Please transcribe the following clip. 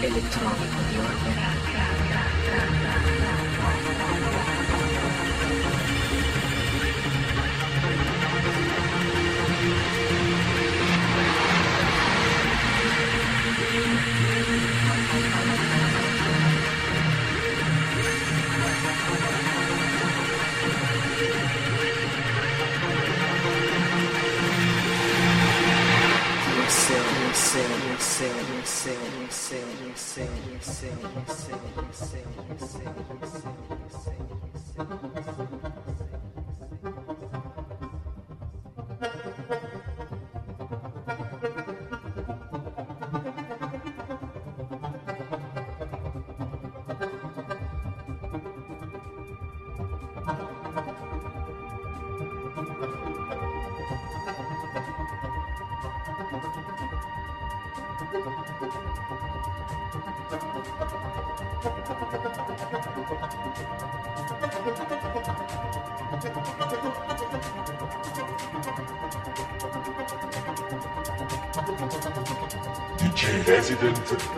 dance DJ